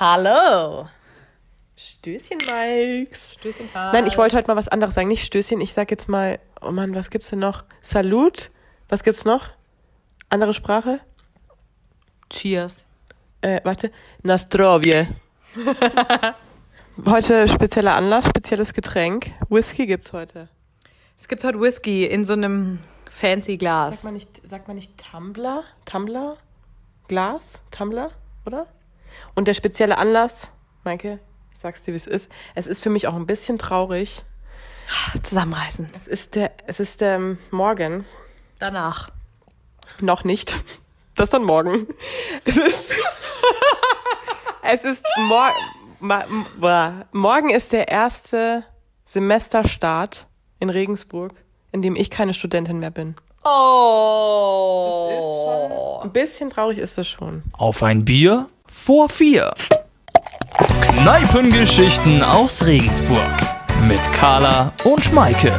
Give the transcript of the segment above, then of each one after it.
Hallo. Stößchen, Mikes. Stößchen, Karl. Nein, ich wollte heute mal was anderes sagen. Nicht Stößchen, ich sag jetzt mal, oh Mann, was gibt's denn noch? Salut. Was gibt's noch? Andere Sprache? Cheers. Äh, warte. Nastrovje. heute spezieller Anlass, spezielles Getränk. Whisky gibt's heute. Es gibt heute Whisky in so einem fancy Glas. Sagt man nicht, sagt man nicht Tumbler? Tumbler? Glas? Tumbler? Oder? Und der spezielle Anlass, Maike, ich sag's dir, wie es ist. Es ist für mich auch ein bisschen traurig. Zusammenreißen. Es ist der, es ist der Morgen. Danach. Noch nicht. Das dann morgen. Es ist, es ist mor ma, ma, morgen ist der erste Semesterstart in Regensburg, in dem ich keine Studentin mehr bin. Oh. Ein bisschen traurig ist das schon. Auf ein Bier vor vier. Kneipengeschichten aus Regensburg. Mit Carla und Schmeike.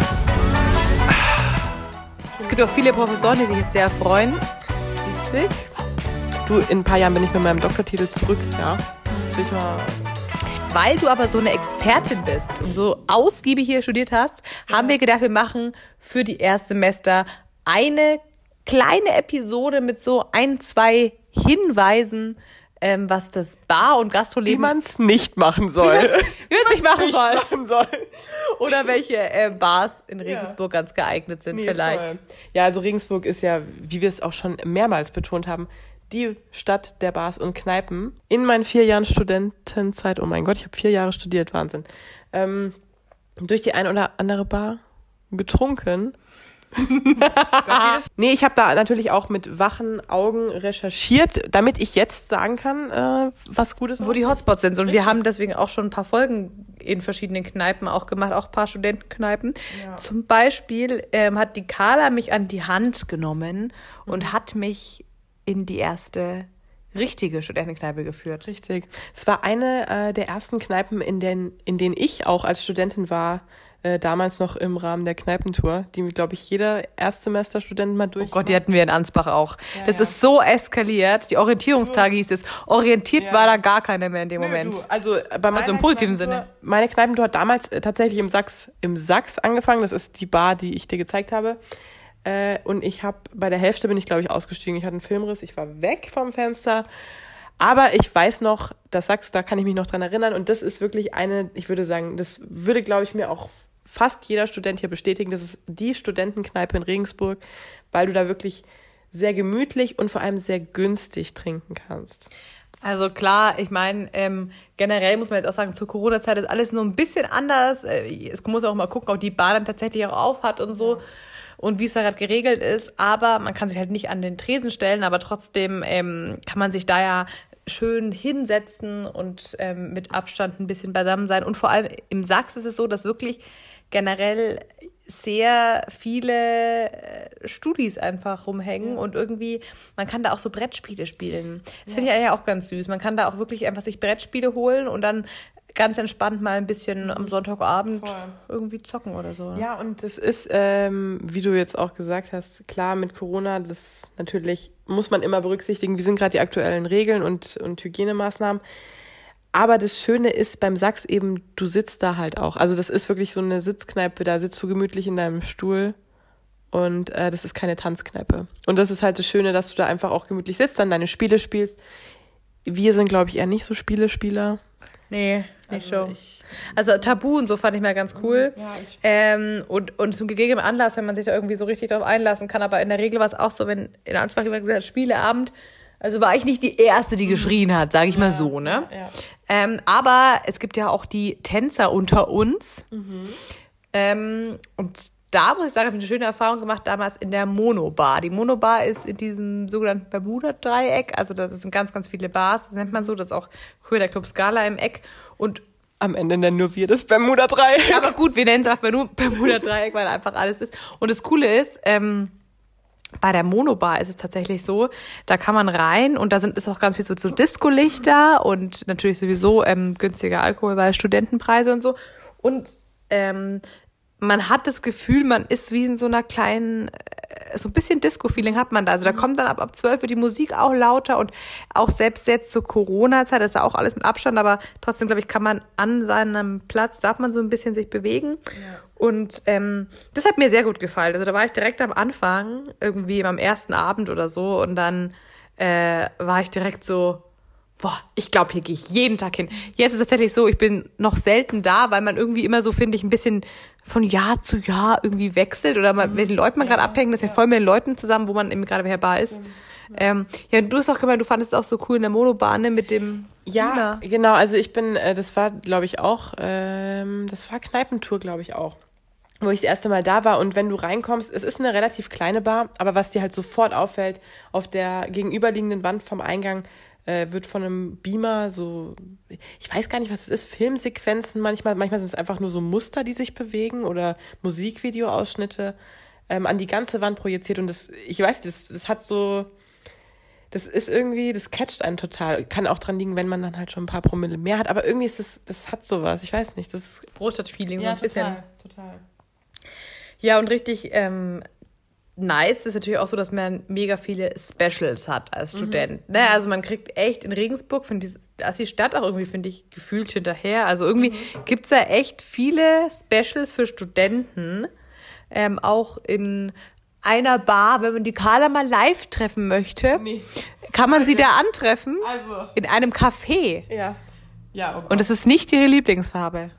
Es gibt auch viele Professoren, die sich jetzt sehr freuen. Richtig. Du, in ein paar Jahren bin ich mit meinem Doktortitel zurück, ja. Das will ich mal. Weil du aber so eine Expertin bist und so ausgiebig hier studiert hast, haben wir gedacht, wir machen für die Erstsemester eine kleine Episode mit so ein, zwei Hinweisen, ähm, was das Bar- und Wie Gastroleben man es nicht machen soll. wie man es nicht machen Nicht soll. machen soll. Oder welche äh, Bars in Regensburg ganz geeignet sind Nee, vielleicht. voll. Ja, also Regensburg ist ja, wie wir es auch schon mehrmals betont haben, die Stadt der Bars und Kneipen. In meinen vier Jahren Studentenzeit, oh mein Gott, ich habe vier Jahre studiert, Wahnsinn. Ähm, durch die ein oder andere Bar getrunken. nee, ich habe da natürlich auch mit wachen Augen recherchiert, damit ich jetzt sagen kann, äh, was gut ist. Wo die Hotspots sind. Und wir haben deswegen auch schon ein paar Folgen in verschiedenen Kneipen auch gemacht, auch ein paar Studentenkneipen. Zum Beispiel ähm, hat die Carla mich an die Hand genommen und hat mich in die erste richtige Studentenkneipe geführt. Richtig. Es war eine äh, der ersten Kneipen, in, den, in denen ich auch als Studentin war, äh, damals noch im Rahmen der Kneipentour, die, glaube ich, jeder Erstsemesterstudent mal durch. Oh Gott, die hatten wir in Ansbach auch. das ja. ist so eskaliert. Die Orientierungstage hieß es. Orientiert Ja. war da gar keiner mehr in dem Nö, Moment. Du, also äh, bei meiner im positiven Sinne. Meine Kneipentour hat damals äh, tatsächlich im Sachs, im Sachs angefangen. Das ist die Bar, die ich dir gezeigt habe. Äh, und ich habe bei der Hälfte bin ich, glaube ich, ausgestiegen. Ich hatte einen Filmriss, ich war weg vom Fenster. Aber ich weiß noch, das Sachs, da kann ich mich noch dran erinnern. Und das ist wirklich eine, ich würde sagen, das würde, glaube ich, mir auch fast jeder Student hier bestätigen. Das ist die Studentenkneipe in Regensburg, weil du da wirklich sehr gemütlich und vor allem sehr günstig trinken kannst. Also klar, ich meine, ähm, generell muss man jetzt auch sagen, zur Corona-Zeit ist alles nur ein bisschen anders. Äh, Es muss auch mal gucken, ob die Bar dann tatsächlich auch auf hat und so und wie es da gerade geregelt ist. Aber man kann sich halt nicht an den Tresen stellen, aber trotzdem ähm, kann man sich da ja schön hinsetzen und ähm, mit Abstand ein bisschen beisammen sein. Und vor allem im Sachs ist es so, dass wirklich generell sehr viele äh, Studis einfach rumhängen und irgendwie, man kann da auch so Brettspiele spielen. Das finde ich eigentlich auch ganz süß. Man kann da auch wirklich einfach sich Brettspiele holen und dann ganz entspannt mal ein bisschen am Sonntagabend Voll. irgendwie zocken oder so. Ja, und das ist, ähm, wie du jetzt auch gesagt hast, klar mit Corona, das natürlich muss man immer berücksichtigen. Wie sind gerade die aktuellen Regeln und, und Hygienemaßnahmen? Aber das Schöne ist beim Sachs eben, du sitzt da halt auch. Also das ist wirklich so eine Sitzkneipe, da sitzt du gemütlich in deinem Stuhl und äh, das ist keine Tanzkneipe. Und das ist halt das Schöne, dass du da einfach auch gemütlich sitzt, dann deine Spiele spielst. Wir sind, glaube ich, eher nicht so Spielespieler. Nee, nicht Also so. ich- Also Tabu und so fand ich mal ganz cool. Ja, ich- ähm, und, und zum gegebenen Anlass, wenn man sich da irgendwie so richtig drauf einlassen kann. Aber in der Regel war es auch so, wenn in Ansbach jemand gesagt hat, Spieleabend, also war ich nicht die Erste, die geschrien hat, sage ich mal so, ne? Ja. Ähm, aber es gibt ja auch die Tänzer unter uns. Ähm, und da muss ich sagen, habe ich eine schöne Erfahrung gemacht damals in der Monobar. Die Monobar ist in diesem sogenannten Bermuda-Dreieck. Also da sind ganz, ganz viele Bars, das nennt man so. Das ist auch früher der Club Scala im Eck. Und Am Ende nennen nur wir das Bermuda 3. aber gut, wir nennen es auch Bermu- Bermuda-Dreieck, weil einfach alles ist. Und das Coole ist, ähm, bei der Monobar ist es tatsächlich so, da kann man rein und da sind ist auch ganz viel so, so Disco-Lichter und natürlich sowieso ähm, günstiger Alkohol, weil Studentenpreise und so. Und ähm, man hat das Gefühl, man ist wie in so einer kleinen, äh, so ein bisschen Disco-Feeling hat man da. Also da kommt dann ab, ab 12 wird die Musik auch lauter und auch selbst jetzt zur Corona-Zeit, das ist ja auch alles mit Abstand, aber trotzdem, glaube ich, kann man an seinem Platz, darf man so ein bisschen sich bewegen. Und ähm, das hat mir sehr gut gefallen. Also da war ich direkt am Anfang, irgendwie am ersten Abend oder so und dann äh, war ich direkt so, boah, ich glaube, hier gehe ich jeden Tag hin. Jetzt ist es tatsächlich so, ich bin noch selten da, weil man irgendwie immer so, finde ich, ein bisschen von Jahr zu Jahr irgendwie wechselt oder man, mit den Leuten man gerade abhängt, das ist ja voll mit den Leuten zusammen, wo man eben gerade wer Bar ist. Ähm, ja, du hast auch gemeint, du fandest es auch so cool in der Monobahn ne, mit dem Ja, Luna. genau. Also ich bin, äh, das war, glaube ich, auch, ähm, das war Kneipentour, glaube ich, auch. Wo ich das erste Mal da war und wenn du reinkommst, es ist eine relativ kleine Bar, aber was dir halt sofort auffällt, auf der gegenüberliegenden Wand vom Eingang äh, wird von einem Beamer so, ich weiß gar nicht, was es ist, Filmsequenzen manchmal, manchmal sind es einfach nur so Muster, die sich bewegen oder Musikvideoausschnitte ähm, an die ganze Wand projiziert und das, ich weiß, das, das hat so, das ist irgendwie, das catcht einen total. Kann auch dran liegen, wenn man dann halt schon ein paar Promille mehr hat, aber irgendwie ist das, das hat sowas, ich weiß nicht, das Großstadtfeeling so ein bisschen. total. Ja, und richtig ähm, nice ist natürlich auch so, dass man mega viele Specials hat als Student. Ne? Also man kriegt echt in Regensburg, finde ich, da ist die Stadt auch irgendwie, finde ich, gefühlt hinterher. Also irgendwie gibt's da echt viele Specials für Studenten. Ähm, auch in einer Bar, wenn man die Carla mal live treffen möchte, Nee. kann man sie da antreffen. Also, In einem Café. ja. Ja, oh Gott. Und es ist nicht ihre Lieblingsfarbe.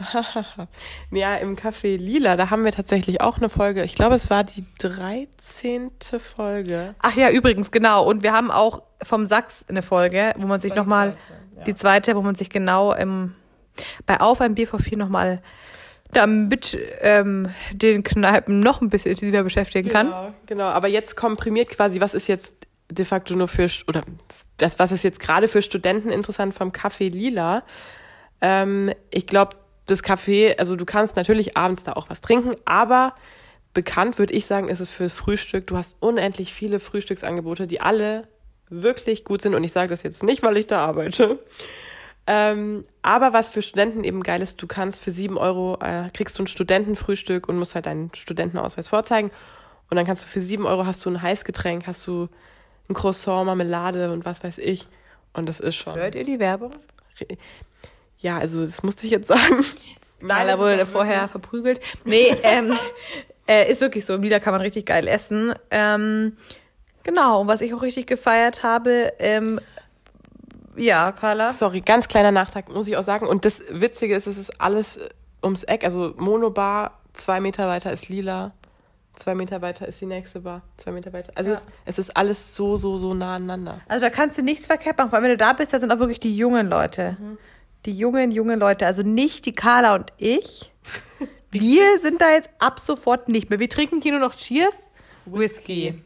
Ja, im Café Lila, da haben wir tatsächlich auch eine Folge. Ich glaube, es war die 13. Folge. Ach ja, übrigens, genau. Und wir haben auch vom Sachs eine Folge, wo man sich nochmal, die zweite, wo man sich genau ähm, bei Auf ein Bier vor vier nochmal damit ähm, den Kneipen noch ein bisschen intensiver beschäftigen kann. Genau, genau. Aber jetzt komprimiert quasi, was ist jetzt de facto nur für, oder das, was ist jetzt gerade für Studenten interessant vom Café Lila? Ähm, ich glaube, das Café, also du kannst natürlich abends da auch was trinken, aber bekannt würde ich sagen, ist es fürs Frühstück. Du hast unendlich viele Frühstücksangebote, die alle wirklich gut sind. Und ich sage das jetzt nicht, weil ich da arbeite. Ähm, aber was für Studenten eben geil ist, du kannst für sieben Euro, äh, kriegst du ein Studentenfrühstück und musst halt deinen Studentenausweis vorzeigen. Und dann kannst du für sieben Euro hast du ein Heißgetränk, hast du ein Croissant, Marmelade und was weiß ich. Und das ist schon. Hört ihr die Werbung? Ja, also das musste ich jetzt sagen. Weil er wurde vorher verprügelt. Nee, ähm, äh, ist wirklich so. Im Lieder kann man richtig geil essen. Ähm, genau, und was ich auch richtig gefeiert habe, ähm, ja, Carla. Sorry, ganz kleiner Nachtrag, muss ich auch sagen. Und das Witzige ist, es ist alles äh, ums Eck. Also Monobar, zwei Meter weiter ist Lila, zwei Meter weiter ist die nächste Bar, zwei Meter weiter. Also Ja. es, es ist alles so, so, so nah aneinander. Also da kannst du nichts verkehrt machen. Vor allem, wenn du da bist, da sind auch wirklich die jungen Leute. Die jungen, jungen Leute. Also nicht die Carla und ich. Wir sind da jetzt ab sofort nicht mehr. Wir trinken hier nur noch Cheers. Whisky.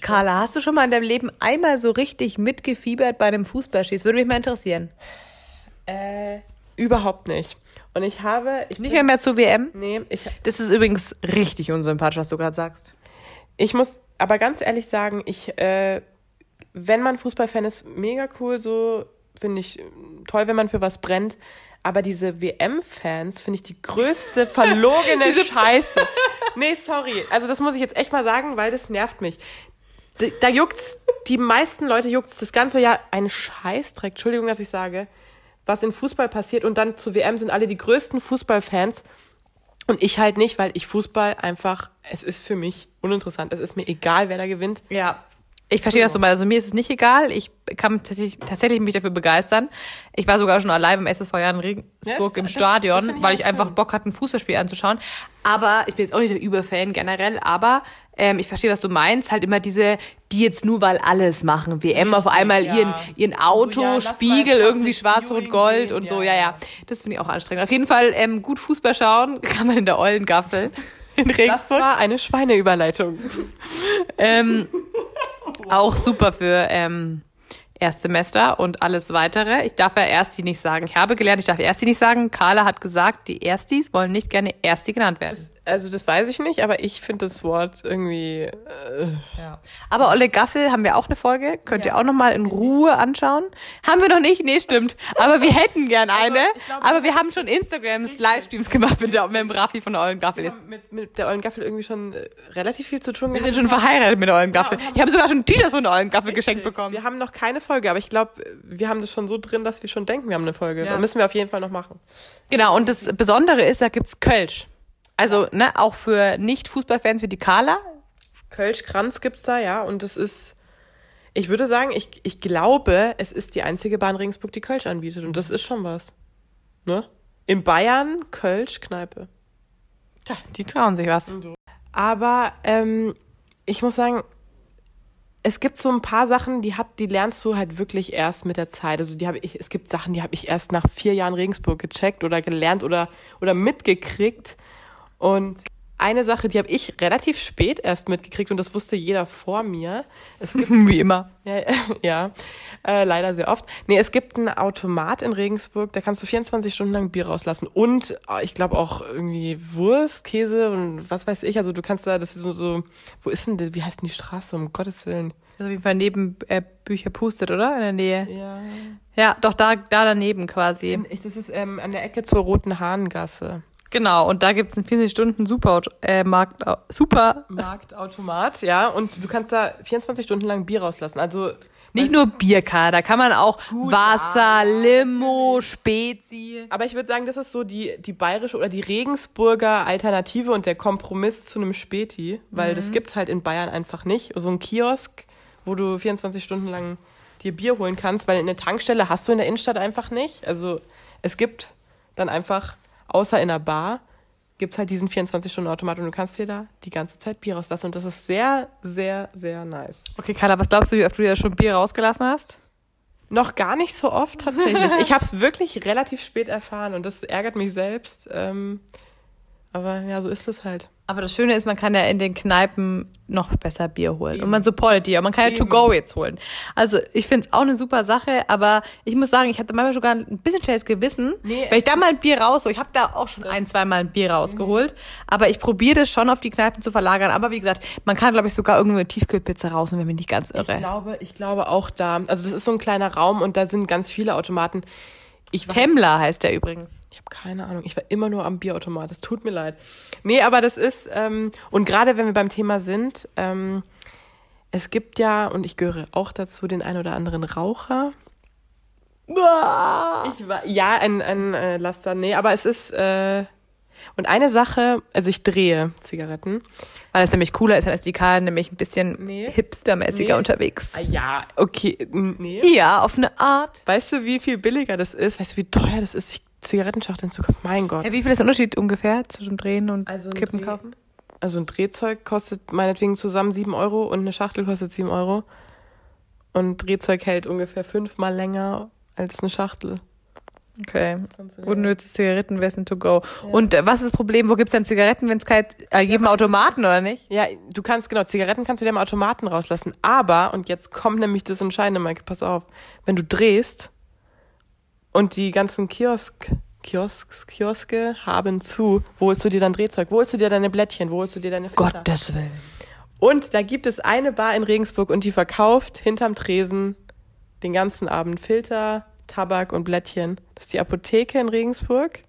Carla, hast du schon mal in deinem Leben einmal so richtig mitgefiebert bei einem Fußballschieß? Würde mich mal interessieren. Äh, überhaupt nicht. Und ich habe, ich Nicht mehr mehr zur WM? nee, ich, Das ist übrigens richtig unsympathisch, was du gerade sagst. ich muss aber ganz ehrlich sagen, ich, äh, wenn man Fußballfan ist, mega cool, so finde ich toll, wenn man für was brennt. Aber diese WM-Fans finde ich die größte verlogene Scheiße. Nee, sorry. Also das muss ich jetzt echt mal sagen, weil das nervt mich. D- Da juckt's, die meisten Leute juckt's das ganze Jahr ein Scheißdreck, Entschuldigung, dass ich sage, was in Fußball passiert und dann zur WM sind alle die größten Fußballfans und ich halt nicht, weil ich Fußball einfach, es ist für mich uninteressant. Es ist mir egal, wer da gewinnt. Ja. Ich verstehe das so mal. Also mir ist es nicht egal. Ich kann tatsächlich, tatsächlich mich dafür begeistern. Ich war sogar schon allein im SSV Jahren Regensburg Ja, das- im das- das Stadion, find ich weil ich einfach schön. Bock hatte, ein Fußballspiel anzuschauen. Aber ich bin jetzt auch nicht der Überfan generell, aber ähm, ich verstehe, was du meinst. Halt immer diese, die jetzt nur weil alles machen. WM auf einmal ja. ihren, ihren Auto, So, ja, Spiegel, irgendwie schwarz-rot, Viewing gold gehen, und so. ja, Ja. Das finde ich auch anstrengend. Auf jeden Fall ähm, gut Fußball schauen kann man in der Eulengaffel in Das Regensburg. war eine Schweineüberleitung. Ähm, auch super für ähm, Erstsemester und alles weitere. Ich darf ja Ersti nicht sagen. Ich habe gelernt, ich darf Ersti nicht sagen. Carla hat gesagt, die Erstis wollen nicht gerne Ersti genannt werden. Also das weiß ich nicht, aber ich finde das Wort irgendwie. Äh, Ja. Aber Olle Gaffel haben wir auch eine Folge. Könnt ihr auch noch mal in Ruhe anschauen. Haben wir noch nicht? Nee, stimmt. Aber wir hätten gern eine. ich glaube, aber wir haben schon Instagrams, Livestreams gemacht mit, der, mit dem Raffi von der Ollen Gaffel. Jetzt. mit, mit der Ollen Gaffel irgendwie schon äh, relativ viel zu tun Wir sind schon verheiratet mit der Ollen Gaffel. haben- Ich habe sogar schon T-Shirts von der Ollen Gaffel geschenkt bekommen. Wir haben noch keine Folge, aber ich glaube, wir haben das schon so drin, dass wir schon denken, wir haben eine Folge. Ja. Und müssen wir auf jeden Fall noch machen. Genau, und das Besondere ist, da gibt's Kölsch. Also, ne, auch für Nicht-Fußballfans wie die Carla. Kölsch-Kranz gibt's da, ja. Und das ist, ich würde sagen, ich, ich glaube, es ist die einzige Bahn Regensburg, die Kölsch anbietet. Und das ist schon was. Ne? In Bayern, Kölsch, Kneipe. Tja, die trauen sich was. Aber ähm, ich muss sagen, es gibt so ein paar Sachen, die hat, die lernst du halt wirklich erst mit der Zeit. Also die habe ich, es gibt Sachen, die habe ich erst nach vier Jahren Regensburg gecheckt oder gelernt oder oder mitgekriegt. Und eine Sache, die habe ich relativ spät erst mitgekriegt und das wusste jeder vor mir. Es gibt Wie immer. ja, ja äh, leider sehr oft. Nee, es gibt einen Automat in Regensburg, da kannst du 24 Stunden lang Bier rauslassen. Und äh, ich glaube auch irgendwie Wurst, Käse und was weiß ich. Also du kannst da, das ist so, so wo ist denn, wie heißt denn die Straße, um Gottes Willen? Also auf jeden Fall neben äh, Bücher pustet, oder? In der Nähe. Ja. Ja, doch da, da daneben quasi. Das ist ähm, an der Ecke zur Roten Hahngasse. Genau, und da gibt's einen 24 Stunden Super, äh, Markt, Super, Marktautomat, ja. Und du kannst da 24 Stunden lang Bier rauslassen. Also nicht nur Bierkar, da kann man auch Wasser, Limo, Spezi. Aber ich würde sagen, das ist so die, die bayerische oder die Regensburger Alternative und der Kompromiss zu einem Späti, weil das gibt's halt in Bayern einfach nicht. So ein Kiosk, wo du 24 Stunden lang dir Bier holen kannst, weil eine Tankstelle hast du in der Innenstadt einfach nicht. Also es gibt dann einfach, außer in einer Bar, gibt's halt diesen 24-Stunden-Automat und du kannst dir da die ganze Zeit Bier rauslassen und das ist sehr, sehr, sehr nice. Okay, Carla, was glaubst du, wie oft du dir schon Bier rausgelassen hast? Noch gar nicht so oft tatsächlich. Ich habe es wirklich relativ spät erfahren und das ärgert mich selbst. Ähm, aber ja, so ist es halt. Aber das Schöne ist, man kann ja in den Kneipen noch besser Bier holen. Und man supportet die. Und man kann ja to go jetzt holen. Also ich finde es auch eine super Sache, aber ich muss sagen, ich hatte manchmal sogar ein bisschen schlechtes Gewissen. Nee, wenn ich da mal ein Bier raushole. Ich habe da auch schon ein, zwei Mal ein Bier rausgeholt. Aber ich probiere das schon auf die Kneipen zu verlagern. Aber wie gesagt, man kann, glaube ich, sogar irgendwo eine Tiefkühlpizza raus und wenn mich nicht ganz Ich irre. glaube, ich glaube auch da. Also das ist so ein kleiner Raum und da sind ganz viele Automaten. Ich war, Temmler heißt der übrigens. ich habe keine Ahnung. Ich war immer nur am Bierautomat. Es tut mir leid. Nee, aber das ist ähm, und gerade wenn wir beim Thema sind, ähm, es gibt ja und ich gehöre auch dazu den ein oder anderen Raucher. Ich war, ja, ein, ein äh, Laster, nee, aber es ist, äh, und eine Sache, also ich drehe Zigaretten. Weil es nämlich cooler ist als die Karl, nämlich ein bisschen Nee. hipstermäßiger Nee. unterwegs. Ah, ja, okay, nee. Ja, auf eine Art. Weißt du, wie viel billiger das ist? Weißt du, wie teuer das ist, sich Zigarettenschachteln zu kaufen? Mein Gott. Ja, wie viel ist der Unterschied ungefähr zwischen Drehen und Also Kippen Dreh- kaufen? Also ein Drehzeug kostet meinetwegen zusammen 7 Euro und eine Schachtel kostet 7 Euro. Und Drehzeug hält ungefähr fünfmal länger als eine Schachtel. Okay. Unnütze Zigaretten, sind to go? Und äh, was ist das Problem? Wo gibt's denn Zigaretten, wenn es kein äh, jedem Automaten oder nicht? Ja, du kannst, genau, Zigaretten kannst du dir im Automaten rauslassen. Aber, und jetzt kommt nämlich das Entscheidende, Maike, pass auf. Wenn du drehst und die ganzen Kiosk, Kiosks, Kioske haben zu, wo holst du dir dann Drehzeug? Wo holst du dir deine Blättchen? Wo holst du dir deine Filter? Willen. Und da gibt es eine Bar in Regensburg und die verkauft hinterm Tresen den ganzen Abend Filter, Tabak und Blättchen. Das ist die Apotheke in Regensburg.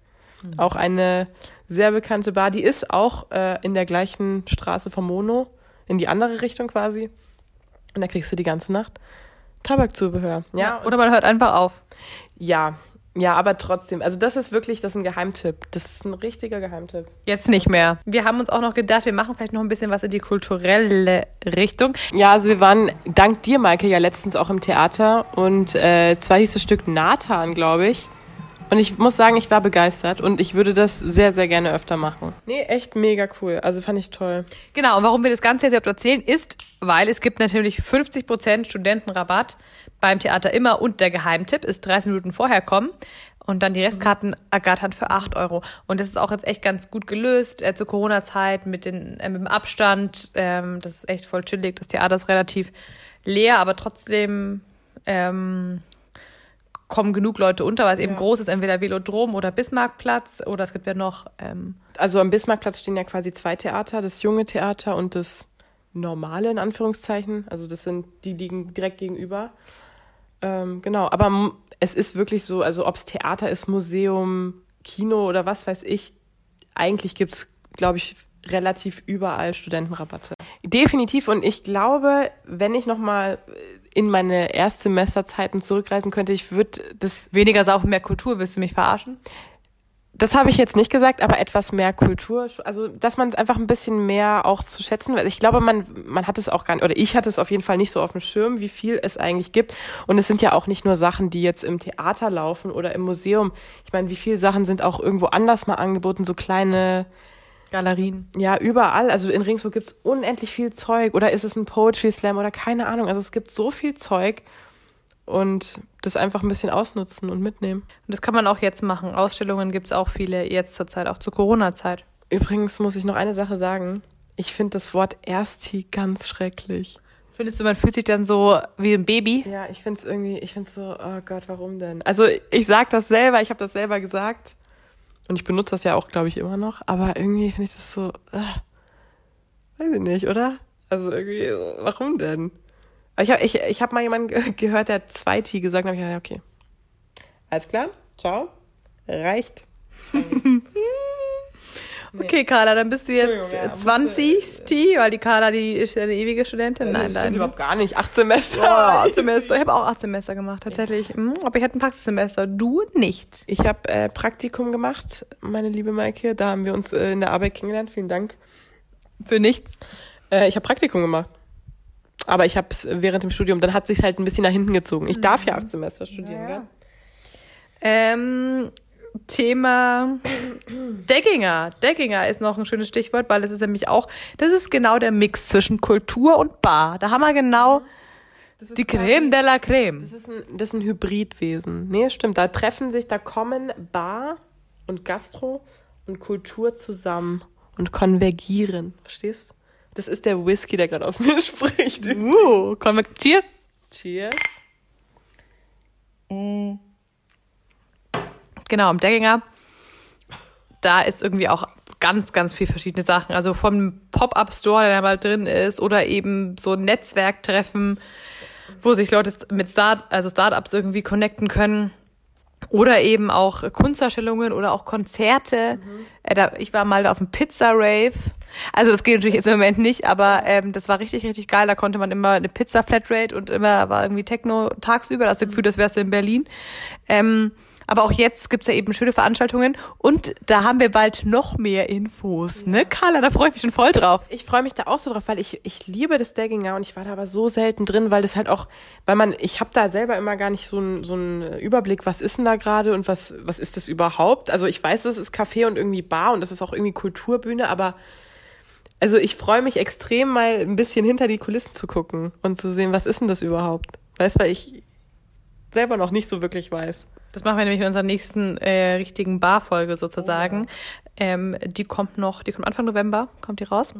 Auch eine sehr bekannte Bar. Die ist auch äh, in der gleichen Straße vom Mono, in die andere Richtung quasi. Und da kriegst du die ganze Nacht Tabakzubehör. Ja, Oder man hört einfach auf. ja, ja, aber trotzdem. Also das ist wirklich, das ist ein Geheimtipp. Das ist ein richtiger Geheimtipp. Jetzt nicht mehr. Wir haben uns auch noch gedacht, wir machen vielleicht noch ein bisschen was in die kulturelle Richtung. Ja, also wir waren dank dir, Maike, ja letztens auch im Theater und äh, zwar hieß das Stück Nathan, glaube ich. Und ich muss sagen, ich war begeistert und ich würde das sehr, sehr gerne öfter machen. Nee, echt mega cool. Also fand ich toll. Genau, und warum wir das Ganze jetzt überhaupt erzählen, ist, weil es gibt natürlich 50% Studentenrabatt beim Theater immer und der Geheimtipp ist 30 Minuten vorher kommen und dann die Restkarten ergattern für 8 Euro. Und das ist auch jetzt echt ganz gut gelöst äh, zur Corona-Zeit mit, den, äh, mit dem Abstand. Ähm, das ist echt voll chillig. Das Theater ist relativ leer, aber trotzdem ähm, kommen genug Leute unter, weil es eben groß ist, entweder Velodrom oder Bismarckplatz oder es gibt ja noch ähm, Also am Bismarckplatz stehen ja quasi zwei Theater, das junge Theater und das normale in Anführungszeichen. Also das sind, die liegen direkt gegenüber. Ähm, genau, aber es ist wirklich so, also ob es Theater ist, Museum, Kino oder was weiß ich, eigentlich gibt's, glaube ich, relativ überall Studentenrabatte. Definitiv und ich glaube, wenn ich nochmal in meine Erstsemesterzeiten zurückreisen könnte, ich würde das weniger Saufen, mehr Kultur. Willst du mich verarschen? das habe ich jetzt nicht gesagt, aber etwas mehr Kultur, also dass man es einfach ein bisschen mehr auch zu schätzen weiß. Ich glaube, man man hat es auch gar nicht, oder ich hatte es auf jeden Fall nicht so auf dem Schirm, wie viel es eigentlich gibt. Und es sind ja auch nicht nur Sachen, die jetzt im Theater laufen oder im Museum. Ich meine, wie viele Sachen sind auch irgendwo anders mal angeboten, so kleine, Galerien. ja, überall. Also in Ringsburg gibt's unendlich viel Zeug. Oder ist es ein Poetry Slam oder keine Ahnung. Also es gibt so viel Zeug. Und das einfach ein bisschen ausnutzen und mitnehmen. Und das kann man auch jetzt machen. Ausstellungen gibt's auch viele jetzt zur Zeit, auch zur Corona-Zeit. Übrigens muss ich noch eine Sache sagen. Ich finde das Wort Ersti ganz schrecklich. Findest du, man fühlt sich dann so wie ein Baby? Ja, ich finde es irgendwie, ich finde so, oh Gott, warum denn? Also ich sag das selber, ich habe das selber gesagt. Und ich benutze das ja auch, glaube ich, immer noch. Aber irgendwie finde ich das so, äh, weiß ich nicht, oder? Also irgendwie, so, warum denn? Ich habe ich, ich hab mal jemanden ge- gehört, der zwei T gesagt, und ich gedacht, okay. Alles klar, ciao, reicht. Okay, Carla, dann bist du jetzt ja, 20 T, weil die Carla, die ist ja eine ewige Studentin. Nein, nein. überhaupt gar nicht. Acht Semester. Boah, acht Semester. Ich habe auch acht Semester gemacht, tatsächlich. Mhm, Aber ich hatte ein Praxissemester. Du nicht. Ich habe äh, Praktikum gemacht, meine liebe Maike. Da haben wir uns äh, in der Arbeit kennengelernt. Vielen Dank. Für nichts. Äh, ich habe Praktikum gemacht. Aber ich habe es während dem Studium, dann hat sich halt ein bisschen nach hinten gezogen. Ich darf ja acht Semester studieren, gell? Ähm, Thema Deckinger. Deckinger ist noch ein schönes Stichwort, weil es ist nämlich auch, das ist genau der Mix zwischen Kultur und Bar. Da haben wir genau Das ist die Creme de la Creme. Das ist, ein, das ist ein Hybridwesen. Nee, stimmt. Da treffen sich, da kommen Bar und Gastro und Kultur zusammen und konvergieren. Verstehst? Das ist der Whisky, der gerade aus mir spricht. Uh, komm, cheers. Cheers. Genau, im Deckinger, da ist irgendwie auch ganz, ganz viel verschiedene Sachen. Also vom Pop-Up-Store, der da mal drin ist, oder eben so Netzwerktreffen, wo sich Leute mit Start, also Startups irgendwie connecten können. Oder eben auch Kunstausstellungen oder auch Konzerte. Da, ich war mal auf dem Pizza-Rave. Also das geht natürlich jetzt im Moment nicht, aber ähm, das war richtig, richtig geil. Da konnte man immer eine Pizza-Flatrate und immer war irgendwie Techno tagsüber. Das Gefühl, das wär's in Berlin. Ähm, aber auch jetzt gibt's ja eben schöne Veranstaltungen und da haben wir bald noch mehr Infos, ne, Carla? Da freue ich mich schon voll drauf. Ich freue mich da auch so drauf, weil ich, ich liebe das Dagginger und ich war da aber so selten drin, weil das halt auch, weil man, ich habe da selber immer gar nicht so einen so einen Überblick, was ist denn da gerade und was, was ist das überhaupt? Also ich weiß, das ist Café und irgendwie Bar und das ist auch irgendwie Kulturbühne, aber also ich freue mich extrem mal ein bisschen hinter die Kulissen zu gucken und zu sehen, was ist denn das überhaupt? Weißt, weil ich selber noch nicht so wirklich weiß. Das machen wir nämlich in unserer nächsten äh, richtigen Barfolge sozusagen. Ähm, die kommt noch, die kommt Anfang November, kommt die raus.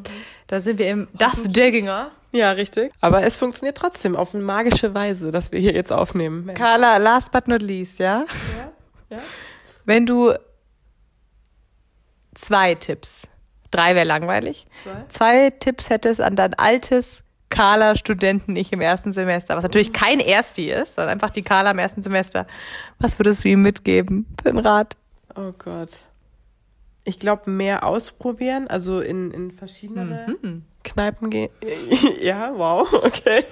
Da sind wir im Das Degginger. Ja, richtig. Aber es funktioniert trotzdem auf eine magische Weise, dass wir hier jetzt aufnehmen. Carla, last but not least, ja? Ja? Ja? Wenn du zwei Tipps, drei wäre langweilig, Zwei? zwei Tipps hättest an dein altes Carla-Studenten ich im ersten Semester, was natürlich kein Ersti ist, sondern einfach die Carla im ersten Semester. Was würdest du ihm mitgeben für einen Rat? Oh Gott. Ich glaube, mehr ausprobieren, also in, in verschiedene Kneipen gehen. ja, wow, okay.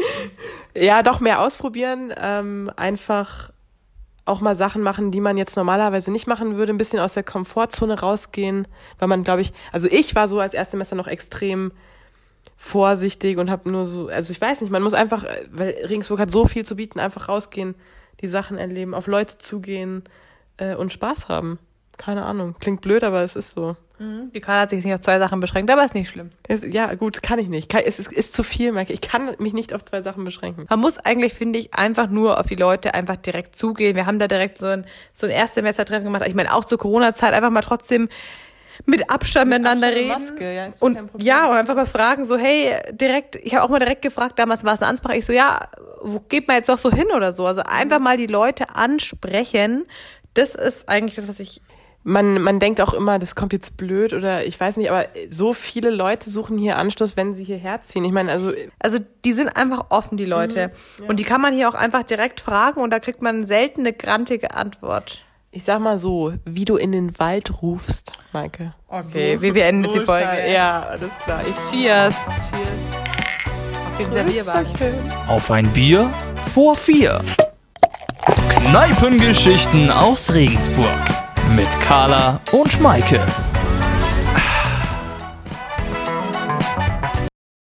Ja, doch mehr ausprobieren, ähm, einfach auch mal Sachen machen, die man jetzt normalerweise nicht machen würde, ein bisschen aus der Komfortzone rausgehen, weil man, glaube ich, also ich war so als Erstsemester noch extrem vorsichtig und habe nur so, also ich weiß nicht, man muss einfach, weil Regensburg hat so viel zu bieten, einfach rausgehen, die Sachen erleben, auf Leute zugehen äh, und Spaß haben. Keine Ahnung, klingt blöd, aber es ist so. Die Carla hat sich nicht auf zwei Sachen beschränkt, aber ist nicht schlimm. Es, ja, gut, kann ich nicht. Kann, es ist, ist zu viel, Maike. Ich kann mich nicht auf zwei Sachen beschränken. Man muss eigentlich, finde ich, einfach nur auf die Leute einfach direkt zugehen. Wir haben da direkt so ein, so ein Erstsemestertreffen gemacht. Ich meine, auch zur Corona-Zeit einfach mal trotzdem mit Abstand miteinander Abstand reden. und Maske, ja, ist und kein Problem. ja, und einfach mal fragen, so, hey, direkt, ich habe auch mal direkt gefragt, damals war es eine Ansprache, ich so, ja, wo geht man jetzt doch so hin oder so? Also einfach mal die Leute ansprechen. Das ist eigentlich das, was ich. Man, man denkt auch immer, das kommt jetzt blöd oder ich weiß nicht, aber so viele Leute suchen hier Anschluss, wenn sie hierher ziehen. Ich meine, also Also die sind einfach offen, die Leute. Und die kann man hier auch einfach direkt fragen und da kriegt man selten eine grantige Antwort. Ich sag mal so, wie du in den Wald rufst, Maike. Okay, wie wir enden jetzt die Folge. schall- Ja, alles klar. Ich Cheers. cheers. Auf. Auf ein Bier vor vier. Kneipengeschichten aus Regensburg mit Carla und Schmeike.